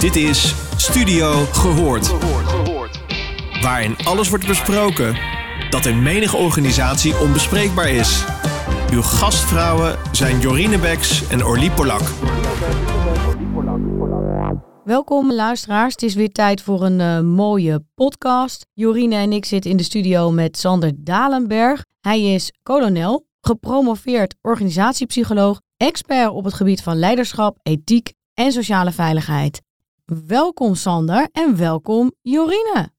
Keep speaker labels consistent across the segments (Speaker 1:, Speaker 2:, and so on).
Speaker 1: Dit is Studio Gehoord. Waarin alles wordt besproken dat in menige organisatie onbespreekbaar is. Uw gastvrouwen zijn Jorine Beks en Orlie Polak.
Speaker 2: Welkom luisteraars, het is weer tijd voor een uh, mooie podcast. Jorine en ik zitten in de studio met Sander Dalenberg. Hij is kolonel, gepromoveerd organisatiepsycholoog, expert op het gebied van leiderschap, ethiek en sociale veiligheid. Welkom Sander en welkom Jorine.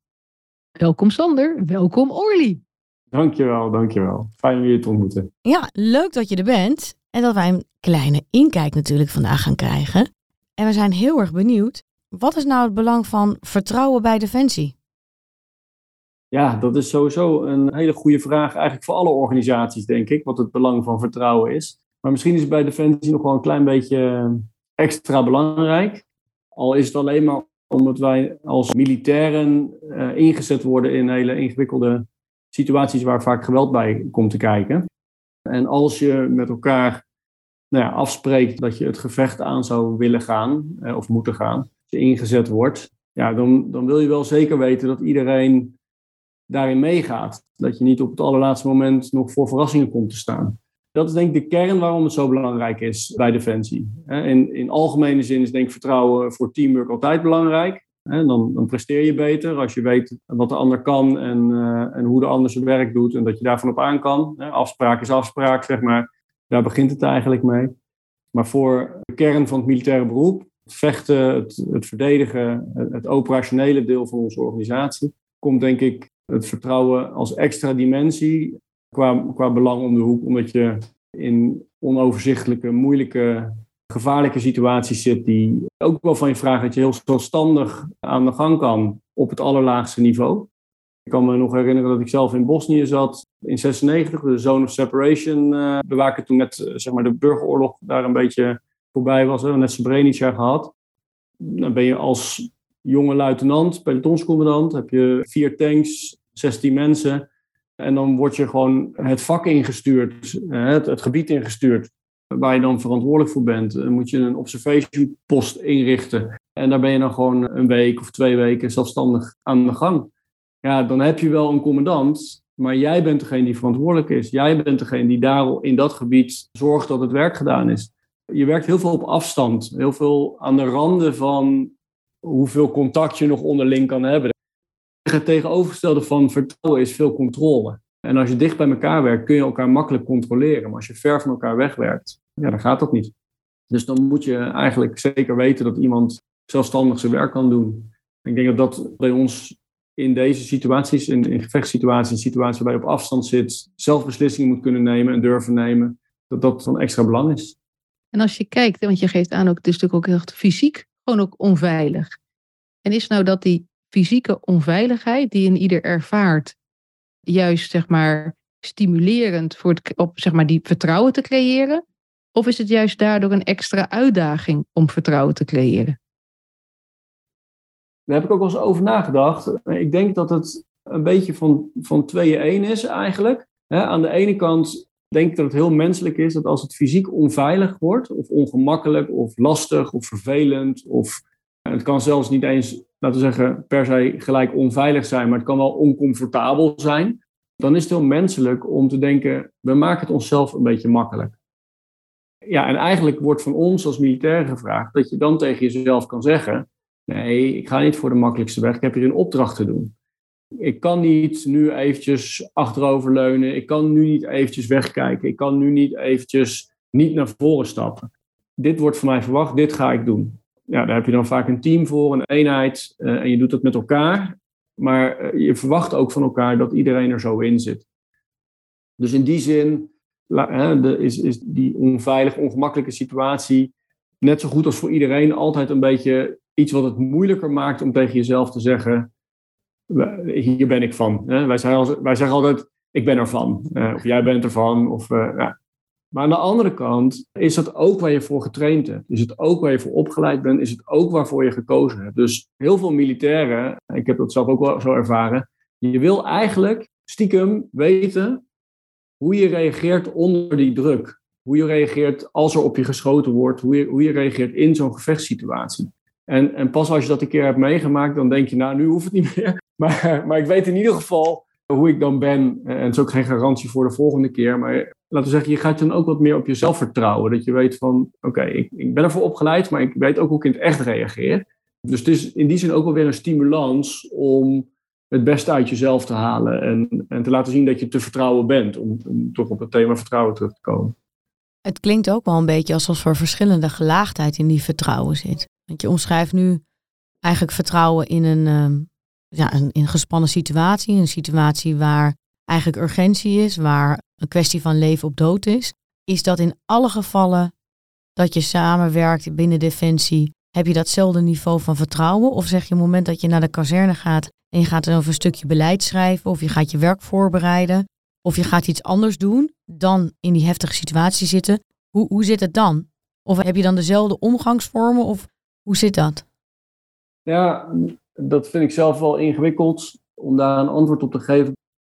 Speaker 3: Welkom Sander, welkom Orly.
Speaker 4: Dankjewel, dankjewel. Fijn om je te ontmoeten.
Speaker 2: Ja, leuk dat je er bent en dat wij een kleine inkijk natuurlijk vandaag gaan krijgen. En we zijn heel erg benieuwd, wat is nou het belang van vertrouwen bij Defensie?
Speaker 4: Ja, dat is sowieso een hele goede vraag eigenlijk voor alle organisaties, denk ik, wat het belang van vertrouwen is. Maar misschien is het bij Defensie nog wel een klein beetje extra belangrijk. Al is het alleen maar omdat wij als militairen uh, ingezet worden in hele ingewikkelde situaties waar vaak geweld bij komt te kijken. En als je met elkaar nou ja, afspreekt dat je het gevecht aan zou willen gaan eh, of moeten gaan, als je ingezet wordt, ja, dan, dan wil je wel zeker weten dat iedereen daarin meegaat. Dat je niet op het allerlaatste moment nog voor verrassingen komt te staan. Dat is denk ik de kern waarom het zo belangrijk is bij Defensie. In, in algemene zin is denk ik vertrouwen voor teamwork altijd belangrijk. Dan, dan presteer je beter als je weet wat de ander kan en, uh, en hoe de ander zijn werk doet en dat je daarvan op aan kan. Afspraak is afspraak, zeg maar. Daar begint het eigenlijk mee. Maar voor de kern van het militaire beroep, het vechten, het, verdedigen, het operationele deel van onze organisatie, komt denk ik het vertrouwen als extra dimensie qua, qua belang om de hoek, omdat je in onoverzichtelijke, moeilijke, gevaarlijke situaties zit, die ook wel van je vragen dat je heel zelfstandig aan de gang kan op het allerlaagste niveau. Ik kan me nog herinneren dat ik zelf in Bosnië zat in 96, de Zone of Separation uh, bewaken. Toen net uh, zeg maar de burgeroorlog daar een beetje voorbij was. Hè, net Srebrenica gehad. Dan ben je als jonge luitenant, pelotonscommandant, heb je vier tanks, 16 mensen. En dan word je gewoon het vak ingestuurd, eh, het, het gebied ingestuurd, waar je dan verantwoordelijk voor bent. Dan moet je een observation post inrichten. En daar ben je dan gewoon een week of twee weken zelfstandig aan de gang. Ja, dan heb je wel een commandant, maar jij bent degene die verantwoordelijk is. Jij bent degene die daar in dat gebied zorgt dat het werk gedaan is. Je werkt heel veel op afstand, heel veel aan de randen van hoeveel contact je nog onderling kan hebben. Het tegenovergestelde van vertrouwen is veel controle. En als je dicht bij elkaar werkt, kun je elkaar makkelijk controleren. Maar als je ver van elkaar wegwerkt, ja, dan gaat dat niet. Dus dan moet je eigenlijk zeker weten dat iemand zelfstandig zijn werk kan doen. Ik denk dat dat bij ons in deze situaties, in, in gevechtssituaties, in situaties waar je op afstand zit, zelf beslissingen moet kunnen nemen en durven nemen, dat dat van extra belang is.
Speaker 3: En als je kijkt, want je geeft aan ook, het is natuurlijk ook echt fysiek gewoon ook onveilig. En is nou dat die fysieke onveiligheid die een ieder ervaart, juist zeg maar stimulerend voor het, op zeg maar die vertrouwen te creëren? Of is het juist daardoor een extra uitdaging om vertrouwen te creëren?
Speaker 4: Daar heb ik ook wel eens over nagedacht. Ik denk dat het een beetje van, van tweeën één is eigenlijk. aan de ene kant denk ik dat het heel menselijk is dat als het fysiek onveilig wordt, of ongemakkelijk, of lastig, of vervelend, of het kan zelfs niet eens laten we zeggen, per se gelijk onveilig zijn, maar het kan wel oncomfortabel zijn, dan is het heel menselijk om te denken, we maken het onszelf een beetje makkelijk. Ja, en eigenlijk wordt van ons als militair gevraagd dat je dan tegen jezelf kan zeggen, nee, ik ga niet voor de makkelijkste weg, ik heb hier een opdracht te doen. Ik kan niet nu eventjes achteroverleunen, ik kan nu niet eventjes wegkijken, ik kan nu niet eventjes niet naar voren stappen. Dit wordt van mij verwacht, dit ga ik doen ja, daar heb je dan vaak een team voor, een eenheid. Uh, en je doet het met elkaar. Maar uh, je verwacht ook van elkaar dat iedereen er zo in zit. Dus in die zin de, is, is die onveilige, ongemakkelijke situatie net zo goed als voor iedereen altijd een beetje iets wat het moeilijker maakt om tegen jezelf te zeggen: hier ben ik van. Wij, zeggen, altijd: ik ben ervan. Uh, of jij bent ervan. Of, ja. Maar aan de andere kant is dat ook waar je voor getraind hebt. Is het ook waar je voor opgeleid bent. Is het ook waarvoor je gekozen hebt. Dus heel veel militairen, ik heb dat zelf ook wel zo ervaren. Je wil eigenlijk stiekem weten hoe je reageert onder die druk. Hoe je reageert als er op je geschoten wordt. Hoe je, hoe je reageert in zo'n gevechtssituatie. En, en pas als je dat een keer hebt meegemaakt, dan denk je, nou, nu hoeft het niet meer. Maar, maar ik weet in ieder geval hoe ik dan ben. En het is ook geen garantie voor de volgende keer. Maar laten we zeggen, je gaat dan ook wat meer op jezelf vertrouwen. Dat je weet van, oké, ik, ik ben ervoor opgeleid, maar ik weet ook hoe ik in het echt reageer. Dus het is in die zin ook wel weer een stimulans om het beste uit jezelf te halen. En, en te laten zien dat je te vertrouwen bent. Om, om toch op het thema vertrouwen terug te komen.
Speaker 2: Het klinkt ook wel een beetje alsof er verschillende gelaagdheid in die vertrouwen zit. Want je omschrijft nu eigenlijk vertrouwen in een, uh, ja, een, in een gespannen situatie. Een situatie waar eigenlijk urgentie is, waar een kwestie van leven op dood is. Is dat in alle gevallen dat je samenwerkt binnen Defensie, heb je datzelfde niveau van vertrouwen? Of zeg je op het moment dat je naar de kazerne gaat en je gaat over een stukje beleid schrijven, of je gaat je werk voorbereiden, of je gaat iets anders doen dan in die heftige situatie zitten, hoe, hoe zit het dan? Of heb je dan dezelfde omgangsvormen of hoe zit dat?
Speaker 4: Ja, dat vind ik zelf wel ingewikkeld om daar een antwoord op te geven.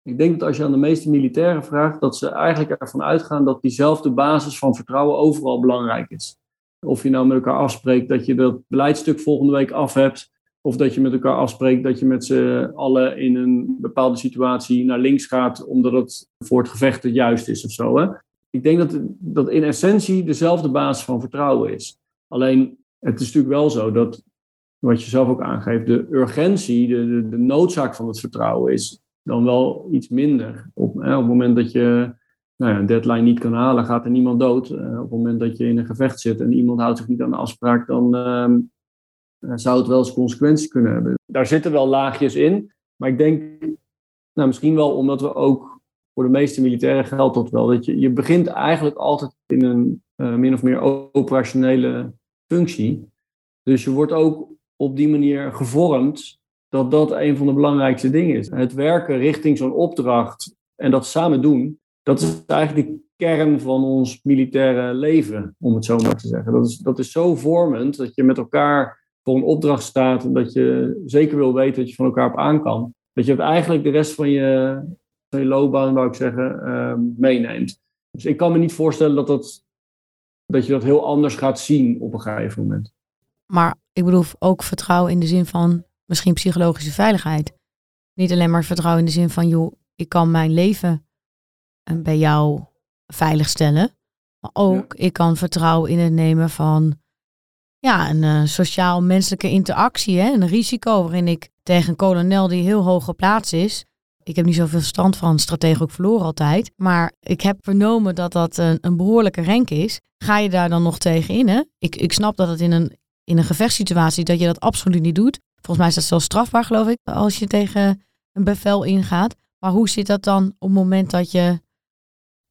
Speaker 4: Ik denk dat als je aan de meeste militairen vraagt, dat ze eigenlijk ervan uitgaan dat diezelfde basis van vertrouwen overal belangrijk is. Of je nou met elkaar afspreekt dat je dat beleidstuk volgende week af hebt, of dat je met elkaar afspreekt dat je met z'n allen in een bepaalde situatie naar links gaat, omdat het voor het gevecht het juist is of zo. Hè? Ik denk dat dat in essentie dezelfde basis van vertrouwen is. Alleen het is natuurlijk wel zo dat, wat je zelf ook aangeeft, de urgentie, de, de, de noodzaak van het vertrouwen is dan wel iets minder. Op, hè, op het moment dat je nou ja, een deadline niet kan halen, gaat er niemand dood. Uh, op het moment dat je in een gevecht zit en iemand houdt zich niet aan de afspraak, dan uh, zou het wel eens consequenties kunnen hebben. Daar zitten wel laagjes in, maar ik denk, nou, misschien wel omdat we ook voor de meeste militairen geldt dat wel, dat je, je begint eigenlijk altijd in een uh, min of meer operationele functie. Dus je wordt ook op die manier gevormd dat dat een van de belangrijkste dingen is. Het werken richting zo'n opdracht en dat samen doen, dat is eigenlijk de kern van ons militaire leven, om het zo maar te zeggen. Dat is, dat is zo vormend dat je met elkaar voor een opdracht staat en dat je zeker wil weten dat je van elkaar op aan kan. Dat je het eigenlijk de rest van je, van je loopbaan, wou ik zeggen, uh, meeneemt. Dus ik kan me niet voorstellen dat, dat, dat je dat heel anders gaat zien op een gegeven moment.
Speaker 2: Maar ik bedoel ook vertrouwen in de zin van misschien psychologische veiligheid. Niet alleen maar vertrouwen in de zin van, joh, ik kan mijn leven eh, bij jou veiligstellen. Maar ook, ik kan vertrouwen in het nemen van ja, een uh, sociaal-menselijke interactie. Hè? Een risico waarin ik tegen een kolonel die heel hoog geplaatst is. Ik heb niet zoveel verstand van stratege ook verloren altijd. Maar ik heb vernomen dat dat een, een behoorlijke renk is. Ga je daar dan nog tegen in? Hè? Ik, ik snap dat het in een, in een gevechtssituatie dat je dat absoluut niet doet. Volgens mij is dat zelfs strafbaar, geloof ik, als je tegen een bevel ingaat. Maar hoe zit dat dan op het moment dat je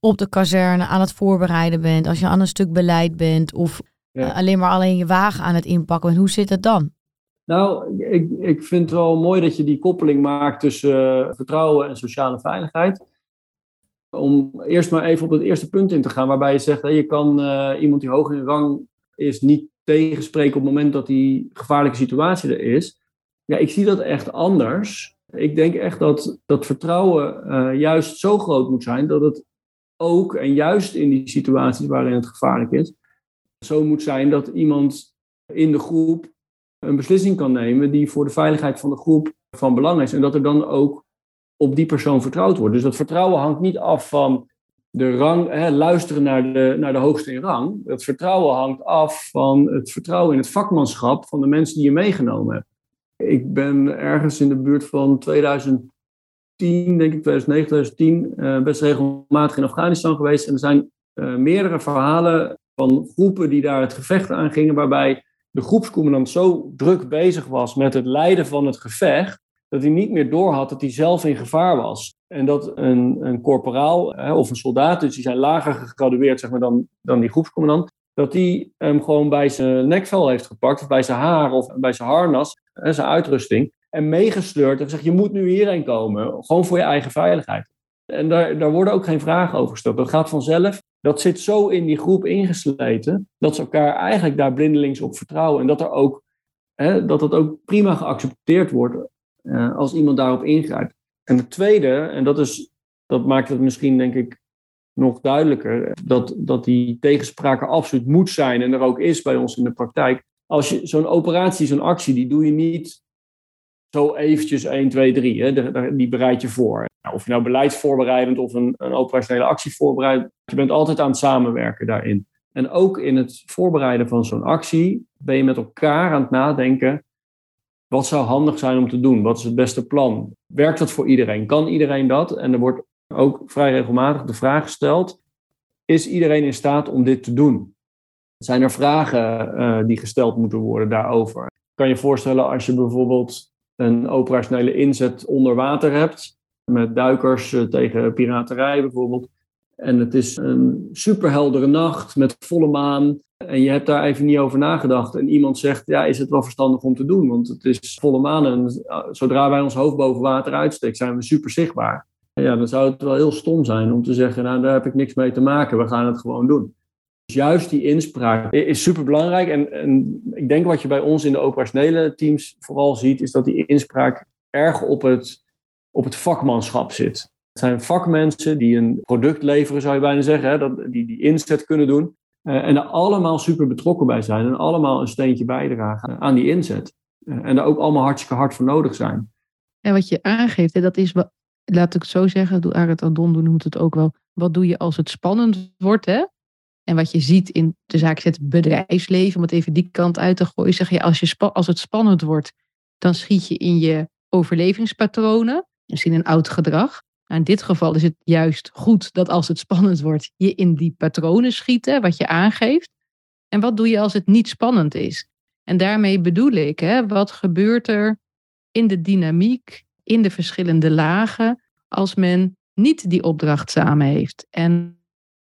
Speaker 2: op de kazerne aan het voorbereiden bent, als je aan een stuk beleid bent of eh, alleen maar alleen je wagen aan het inpakken bent? Hoe zit het dan?
Speaker 4: Nou, ik, ik vind het wel mooi dat je die koppeling maakt tussen uh, vertrouwen en sociale veiligheid. Om eerst maar even op het eerste punt in te gaan, waarbij je zegt, hè, je kan uh, iemand die hoog in rang is niet tegenspreken op het moment dat die gevaarlijke situatie er is. Ja, ik zie dat echt anders. Ik denk echt dat dat vertrouwen uh, juist zo groot moet zijn dat het ook, en juist in die situaties waarin het gevaarlijk is, zo moet zijn dat iemand in de groep een beslissing kan nemen die voor de veiligheid van de groep van belang is. En dat er dan ook op die persoon vertrouwd wordt. Dus dat vertrouwen hangt niet af van de rang, hè, luisteren naar de, naar de hoogste in rang. Dat vertrouwen hangt af van het vertrouwen in het vakmanschap van de mensen die je meegenomen hebt. Ik ben ergens in de buurt van 2010, denk ik, 2009, 2010, uh, best regelmatig in Afghanistan geweest. En er zijn uh, meerdere verhalen van groepen die daar het gevecht aan gingen, waarbij de groepscommandant zo druk bezig was met het leiden van het gevecht, dat hij niet meer doorhad dat hij zelf in gevaar was. En dat een, een corporaal of een soldaat, dus die zijn lager gegradueerd zeg maar, dan, dan die groepscommandant, dat die hem gewoon bij zijn nekvel heeft gepakt, of bij zijn haar, of bij zijn harnas, hè, zijn uitrusting, en meegesleurd en gezegd, je moet nu hierheen komen, gewoon voor je eigen veiligheid. En daar, daar worden ook geen vragen over gesteld. Dat gaat vanzelf. Dat zit zo in die groep ingesleten, dat ze elkaar eigenlijk daar blindelings op vertrouwen. En dat, er ook, hè, dat ook prima geaccepteerd wordt uh, als iemand daarop ingrijpt. En het tweede, en dat, is, dat maakt het misschien denk ik nog duidelijker, dat, dat die tegenspraak absoluut moet zijn en er ook is bij ons in de praktijk, als je zo'n operatie, zo'n actie, die doe je niet zo eventjes 1, 2, 3. Hè? Die bereid je voor. Nou, of je nou beleidsvoorbereidend of een, een operationele actie voorbereidt, je bent altijd aan het samenwerken daarin. En ook in het voorbereiden van zo'n actie ben je met elkaar aan het nadenken. Wat zou handig zijn om te doen? Wat is het beste plan? Werkt dat voor iedereen? Kan iedereen dat? En er wordt ook vrij regelmatig de vraag gesteld: is iedereen in staat om dit te doen? Zijn er vragen uh, die gesteld moeten worden daarover? Kan je voorstellen als je bijvoorbeeld een operationele inzet onder water hebt, met duikers uh, tegen piraterij bijvoorbeeld, en het is een superheldere nacht met volle maan. En je hebt daar even niet over nagedacht. En iemand zegt, ja, is het wel verstandig om te doen? Want het is volle maan en eh, zodra wij ons hoofd boven water uitsteken, zijn we super zichtbaar. Ja, dan zou het wel heel stom zijn om te zeggen, nou, daar heb ik niks mee te maken. We gaan het gewoon doen. Dus juist die inspraak is super belangrijk. En, en ik denk wat je bij ons in de operationele teams vooral ziet, is dat die inspraak erg op het, op het vakmanschap zit. Het zijn vakmensen die een product leveren, zou je bijna zeggen, hè, dat, die die inzet kunnen doen. Uh, en er allemaal super betrokken bij zijn en allemaal een steentje bijdragen aan die inzet. Uh, en daar ook allemaal hartstikke hard voor nodig zijn.
Speaker 3: En wat je aangeeft, hè, dat is, laat ik het zo zeggen, Arendt Adon noemt het ook wel, wat doe je als het spannend wordt? Hè? En wat je ziet in de zaak het bedrijfsleven, om het even die kant uit te gooien, zeg je als, je als het spannend wordt, dan schiet je in je overlevingspatronen, misschien een oud gedrag. Nou, in dit geval is het juist goed dat als het spannend wordt, je in die patronen schiet, wat je aangeeft. En wat doe je als het niet spannend is? En daarmee bedoel ik, hè, wat gebeurt er in de dynamiek, in de verschillende lagen, als men niet die opdracht samen heeft? En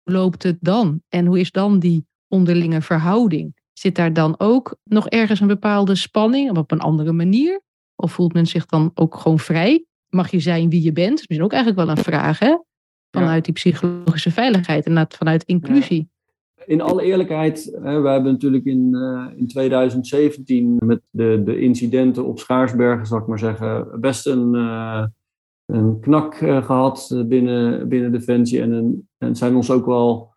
Speaker 3: hoe loopt het dan? En hoe is dan die onderlinge verhouding? Zit daar dan ook nog ergens een bepaalde spanning, of op een andere manier? Of voelt men zich dan ook gewoon vrij? mag je zijn wie je bent? Dat is misschien ook eigenlijk wel een vraag, hè? Vanuit die psychologische veiligheid en vanuit inclusie.
Speaker 4: In alle eerlijkheid, hè, we hebben natuurlijk in, uh, in 2017 met de, de incidenten op Schaarsbergen, zal ik maar zeggen, best een, uh, een knak uh, gehad binnen, binnen Defensie. En, en zijn ons ook wel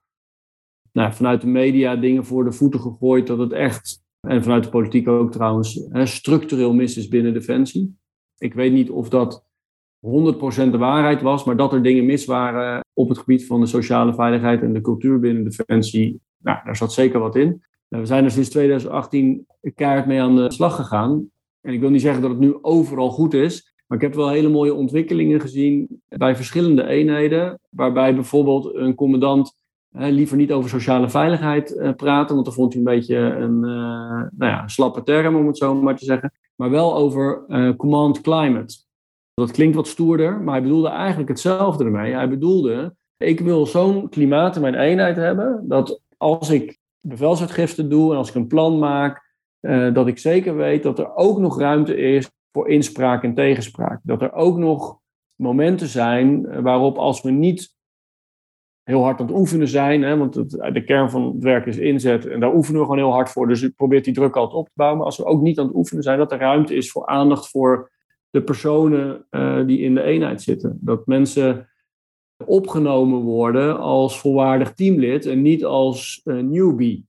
Speaker 4: nou, vanuit de media dingen voor de voeten gegooid dat het echt, en vanuit de politiek ook trouwens, structureel mis is binnen Defensie. Ik weet niet of dat 100% de waarheid was, maar dat er dingen mis waren op het gebied van de sociale veiligheid en de cultuur binnen Defensie, nou, daar zat zeker wat in. Nou, we zijn er sinds 2018 keihard mee aan de slag gegaan. En ik wil niet zeggen dat het nu overal goed is, maar ik heb wel hele mooie ontwikkelingen gezien bij verschillende eenheden, waarbij bijvoorbeeld een commandant liever niet over sociale veiligheid uh, praten, want dan vond hij een beetje een uh, nou ja, slappe term, om het zo maar te zeggen, maar wel over uh, command climate. Dat klinkt wat stoerder, maar hij bedoelde eigenlijk hetzelfde ermee. Hij bedoelde, ik wil zo'n klimaat in mijn eenheid hebben, dat als ik bevelsuitgifte doe en als ik een plan maak, uh, dat ik zeker weet dat er ook nog ruimte is voor inspraak en tegenspraak. Dat er ook nog momenten zijn eh, waarop als we niet heel hard aan het oefenen zijn, hè, want de kern van het werk is inzet en daar oefenen we gewoon heel hard voor, dus ik probeer die druk altijd op te bouwen, maar als we ook niet aan het oefenen zijn, dat er ruimte is voor aandacht voor de personen uh, die in de eenheid zitten. Dat mensen opgenomen worden als volwaardig teamlid en niet als uh, newbie.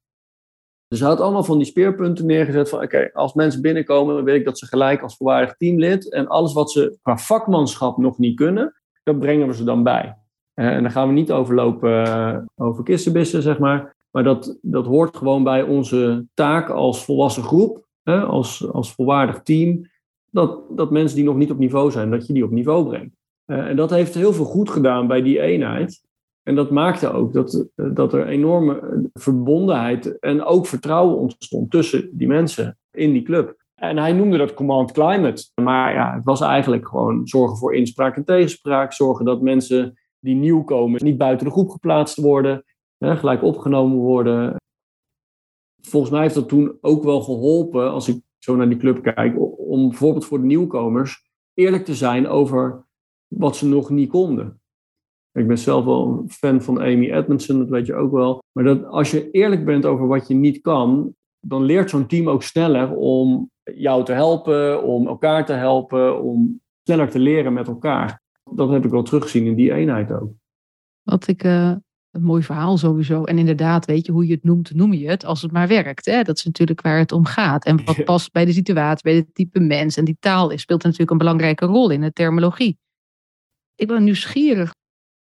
Speaker 4: Dus hij had allemaal van die speerpunten neergezet van oké, als mensen binnenkomen, dan weet ik dat ze gelijk als volwaardig teamlid en alles wat ze qua vakmanschap nog niet kunnen, dat brengen we ze dan bij. Uh, en dan gaan we niet overlopen over kissenbissen, zeg maar. Maar dat, dat hoort gewoon bij onze taak als volwassen groep, als, als volwaardig team dat, dat mensen die nog niet op niveau zijn, dat je die op niveau brengt. Uh, en dat heeft heel veel goed gedaan bij die eenheid. En dat maakte ook dat, dat er enorme verbondenheid en ook vertrouwen ontstond tussen die mensen in die club. En hij noemde dat command climate. Maar ja, het was eigenlijk gewoon zorgen voor inspraak en tegenspraak. Zorgen dat mensen die nieuw komen niet buiten de groep geplaatst worden. Hè, gelijk opgenomen worden. Volgens mij heeft dat toen ook wel geholpen, als ik zo naar die club kijk, om bijvoorbeeld voor de nieuwkomers eerlijk te zijn over wat ze nog niet konden. Ik ben zelf wel een fan van Amy Edmondson, dat weet je ook wel. Maar dat als je eerlijk bent over wat je niet kan, dan leert zo'n team ook sneller om jou te helpen, om elkaar te helpen, om sneller te leren met elkaar. Dat heb ik wel teruggezien in die eenheid ook.
Speaker 3: Wat ik uh, een mooi verhaal sowieso. En inderdaad, weet je, hoe je het noemt, noem je het als het maar werkt. Hè? Dat is natuurlijk waar het om gaat. En wat past bij de situatie, bij het type mens. En die taal is, speelt natuurlijk een belangrijke rol in de terminologie. Ik ben nieuwsgierig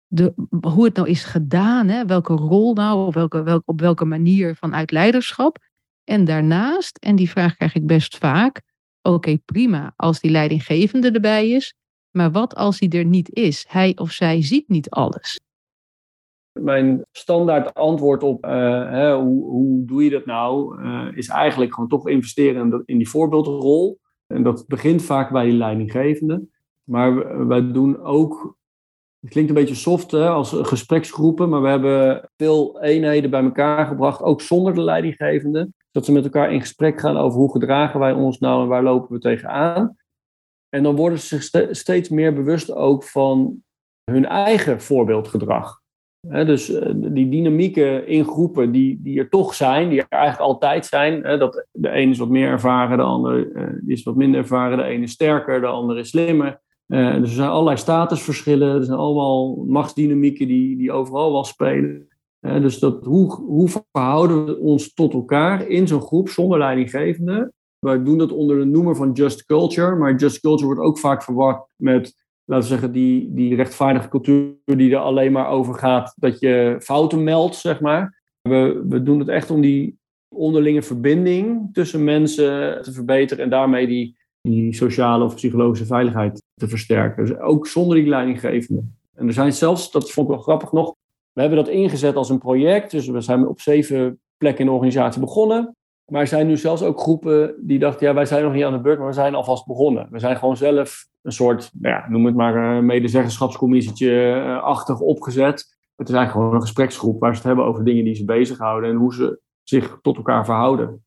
Speaker 3: de, hoe het nou is gedaan. Hè? Welke rol nou, op welke, welke, op welke manier vanuit leiderschap. En daarnaast, en die vraag krijg ik best vaak. Oké, prima als die leidinggevende erbij is. Maar wat als hij er niet is? Hij of zij ziet niet alles.
Speaker 4: Mijn standaard antwoord op uh, hè, hoe, hoe, doe je dat nou, uh, is eigenlijk gewoon toch investeren in, in, die voorbeeldrol. En dat begint vaak bij die leidinggevende. Maar wij doen ook, het klinkt een beetje soft hè, als gespreksgroepen, maar we hebben veel eenheden bij elkaar gebracht, ook zonder de leidinggevende. Dat ze met elkaar in gesprek gaan over hoe gedragen wij ons nou en waar lopen we tegenaan. En dan worden ze zich steeds meer bewust ook van hun eigen voorbeeldgedrag dus eh, die dynamieken in groepen die, die er toch zijn, die er eigenlijk altijd zijn. dat de ene is wat meer ervaren, de andere uh, is wat minder ervaren, de ene is sterker, de andere is slimmer. Uh, dus er zijn allerlei statusverschillen, er zijn allemaal machtsdynamieken die, die overal wel spelen. dus dat, hoe, hoe verhouden we ons tot elkaar in zo'n groep zonder leidinggevende? Wij doen dat onder de noemer van just culture, maar just culture wordt ook vaak verward met laten we zeggen, die, die rechtvaardige cultuur die er alleen maar over gaat dat je fouten meldt, zeg maar. We, we doen het echt om die onderlinge verbinding tussen mensen te verbeteren en daarmee die, die sociale of psychologische veiligheid te versterken. Dus ook zonder die leidinggevende. En er zijn zelfs, dat vond ik wel grappig nog, we hebben dat ingezet als een project. Dus we zijn op zeven plekken in de organisatie begonnen. Maar er zijn nu zelfs ook groepen die dachten, ja, wij zijn nog niet aan de beurt, maar we zijn alvast begonnen. We zijn gewoon zelf een soort, nou ja, noem het maar een medezeggenschapscommissietje-achtig opgezet. Het is eigenlijk gewoon een gespreksgroep waar ze het hebben over dingen die ze bezighouden en hoe ze zich tot elkaar verhouden.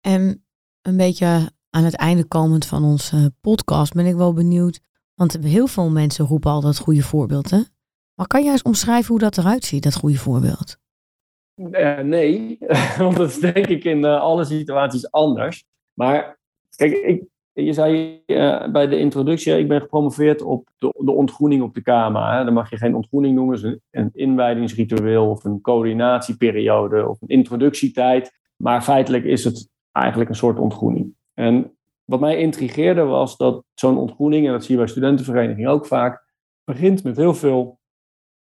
Speaker 2: En een beetje aan het einde komend van onze podcast ben ik wel benieuwd, want heel veel mensen roepen al dat goede voorbeeld, hè? Maar kan jij eens omschrijven hoe dat eruit ziet, dat goede voorbeeld?
Speaker 4: Uh, nee, want dat is denk ik in uh, alle situaties anders. Maar kijk, ik, je zei uh, bij de introductie, ik ben gepromoveerd op de, de ontgroening op de KMA. Hè. Dan mag je geen ontgroening noemen, een, een inwijdingsritueel of een coördinatieperiode of een introductietijd. Maar feitelijk is het eigenlijk een soort ontgroening. En wat mij intrigeerde was dat zo'n ontgroening, en dat zie je bij studentenverenigingen ook vaak, begint met heel veel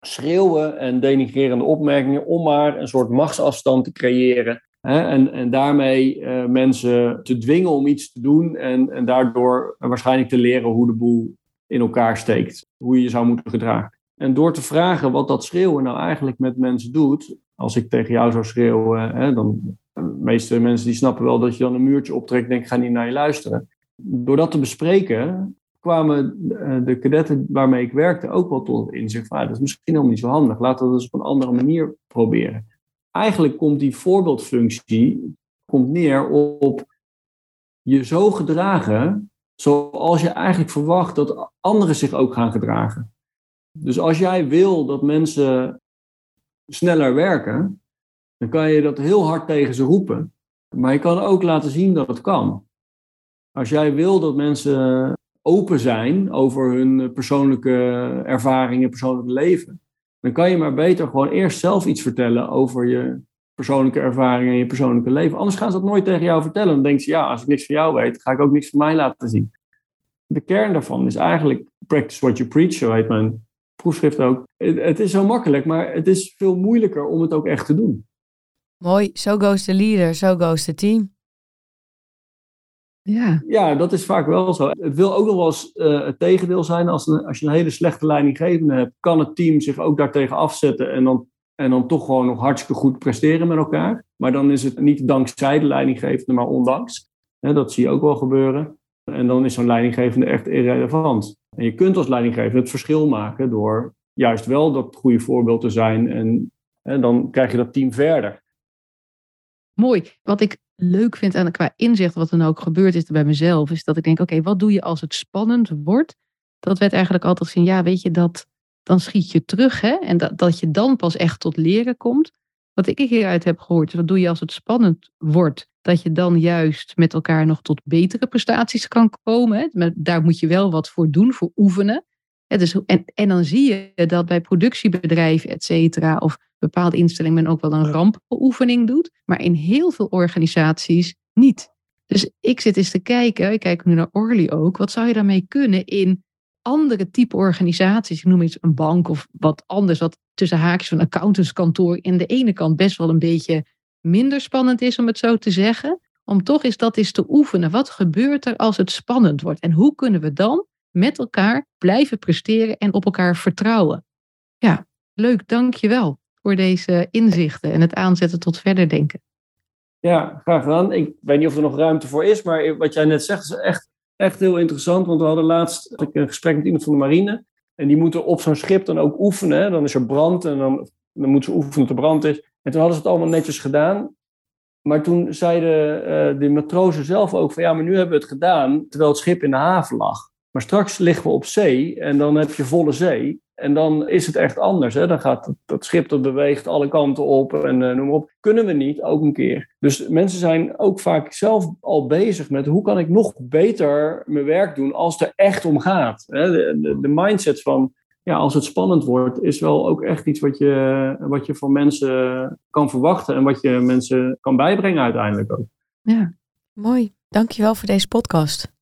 Speaker 4: schreeuwen en denigrerende opmerkingen om maar een soort machtsafstand te creëren. Hè, en, en daarmee uh, mensen te dwingen om iets te doen en, en daardoor waarschijnlijk te leren hoe de boel in elkaar steekt. Hoe je je zou moeten gedragen. En door te vragen wat dat schreeuwen nou eigenlijk met mensen doet. Als ik tegen jou zou schreeuwen, hè, dan de meeste mensen die snappen wel dat je dan een muurtje optrekt en ik ga niet naar je luisteren. Door dat te bespreken, kwamen eh, de kadetten waarmee ik werkte ook wel tot het inzicht van, ah, dat is misschien helemaal niet zo handig. Laten we dat eens op een andere manier proberen. Eigenlijk komt die voorbeeldfunctie komt neer op je zo gedragen zoals je eigenlijk verwacht dat anderen zich ook gaan gedragen. Dus als jij wil dat mensen sneller werken, dan kan je dat heel hard tegen ze roepen. Maar je kan ook laten zien dat het kan. Als jij wil dat mensen open zijn over hun persoonlijke ervaringen, persoonlijke leven, dan kan je maar beter gewoon eerst zelf iets vertellen over je persoonlijke ervaringen en je persoonlijke leven. Anders gaan ze dat nooit tegen jou vertellen. Dan denken ze, ja, als ik niks van jou weet, ga ik ook niks van mij laten zien. De kern daarvan is eigenlijk practice what you preach, zo heet mijn proefschrift ook. Het is zo makkelijk, maar het is veel moeilijker om het ook echt te doen.
Speaker 2: Mooi, so goes the leader, so goes the team.
Speaker 3: Ja.
Speaker 4: ja, dat is vaak wel zo. Het wil ook nog wel eens uh, het tegendeel zijn. Als, een, als je een hele slechte leidinggevende hebt, kan het team zich ook daartegen afzetten en dan, en dan toch gewoon nog hartstikke goed presteren met elkaar. Maar dan is het niet dankzij de leidinggevende, maar ondanks. dat zie je ook wel gebeuren. En dan is zo'n leidinggevende echt irrelevant. En je kunt als leidinggevende het verschil maken door juist wel dat goede voorbeeld te zijn. En, en dan krijg je dat team verder.
Speaker 3: Mooi. Wat ik leuk vind en qua inzicht wat nou ook gebeurd is bij mezelf, is dat ik denk, oké, wat doe je als het spannend wordt? Dat werd eigenlijk altijd zien, ja, weet je, dat dan schiet je terug, hè? En dat, dat je dan pas echt tot leren komt. Wat ik hieruit heb gehoord, wat doe je als het spannend wordt? Dat je dan juist met elkaar nog tot betere prestaties kan komen. Hè? Daar moet je wel wat voor doen, voor oefenen. dus, en, en dan zie je dat bij productiebedrijven, et cetera, of bepaalde instellingen men ook wel een rampenoefening doet, maar in heel veel organisaties niet. Dus ik zit eens te kijken, ik kijk nu naar Orly ook, wat zou je daarmee kunnen in andere type organisaties, ik noem iets een bank of wat anders, wat tussen haakjes van accountantskantoor in de ene kant best wel een beetje minder spannend is, om het zo te zeggen. Om toch eens dat eens te oefenen. Wat gebeurt er als het spannend wordt? En hoe kunnen we dan met elkaar blijven presteren en op elkaar vertrouwen? Ja, leuk, dank je wel voor deze inzichten en het aanzetten tot verder denken.
Speaker 4: Ja, graag gedaan. Ik weet niet of er nog ruimte voor is, maar wat jij net zegt is echt, echt heel interessant. Want we hadden laatst een gesprek met iemand van de marine. En die moeten op zo'n schip dan ook oefenen. Dan is er brand en dan, dan moeten ze oefenen dat er brand is. En toen hadden ze het allemaal netjes gedaan. Maar toen zeiden uh, de matrozen zelf ook van ja, maar nu hebben we het gedaan terwijl het schip in de haven lag. Maar straks liggen we op zee en dan heb je volle zee. En dan is het echt anders. Hè? Dan gaat dat, schip dat beweegt alle kanten op en uh, noem maar op. Kunnen we niet, ook een keer. Dus mensen zijn ook vaak zelf al bezig met hoe kan ik nog beter mijn werk doen als het er echt om gaat. Hè? De, de, de mindset van ja, als het spannend wordt, is wel ook echt iets wat je, wat je van mensen kan verwachten en wat je mensen kan bijbrengen uiteindelijk ook.
Speaker 2: Ja, mooi. Dankjewel voor deze podcast.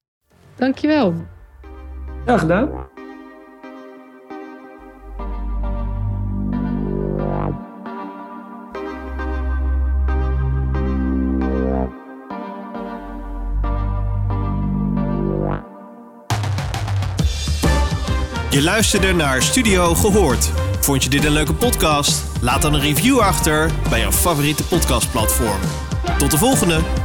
Speaker 3: Dankjewel.
Speaker 4: Ja, gedaan.
Speaker 1: Je luisterde naar Studio Gehoord. Vond je dit een leuke podcast? Laat dan een review achter bij jouw favoriete podcastplatform. Tot de volgende!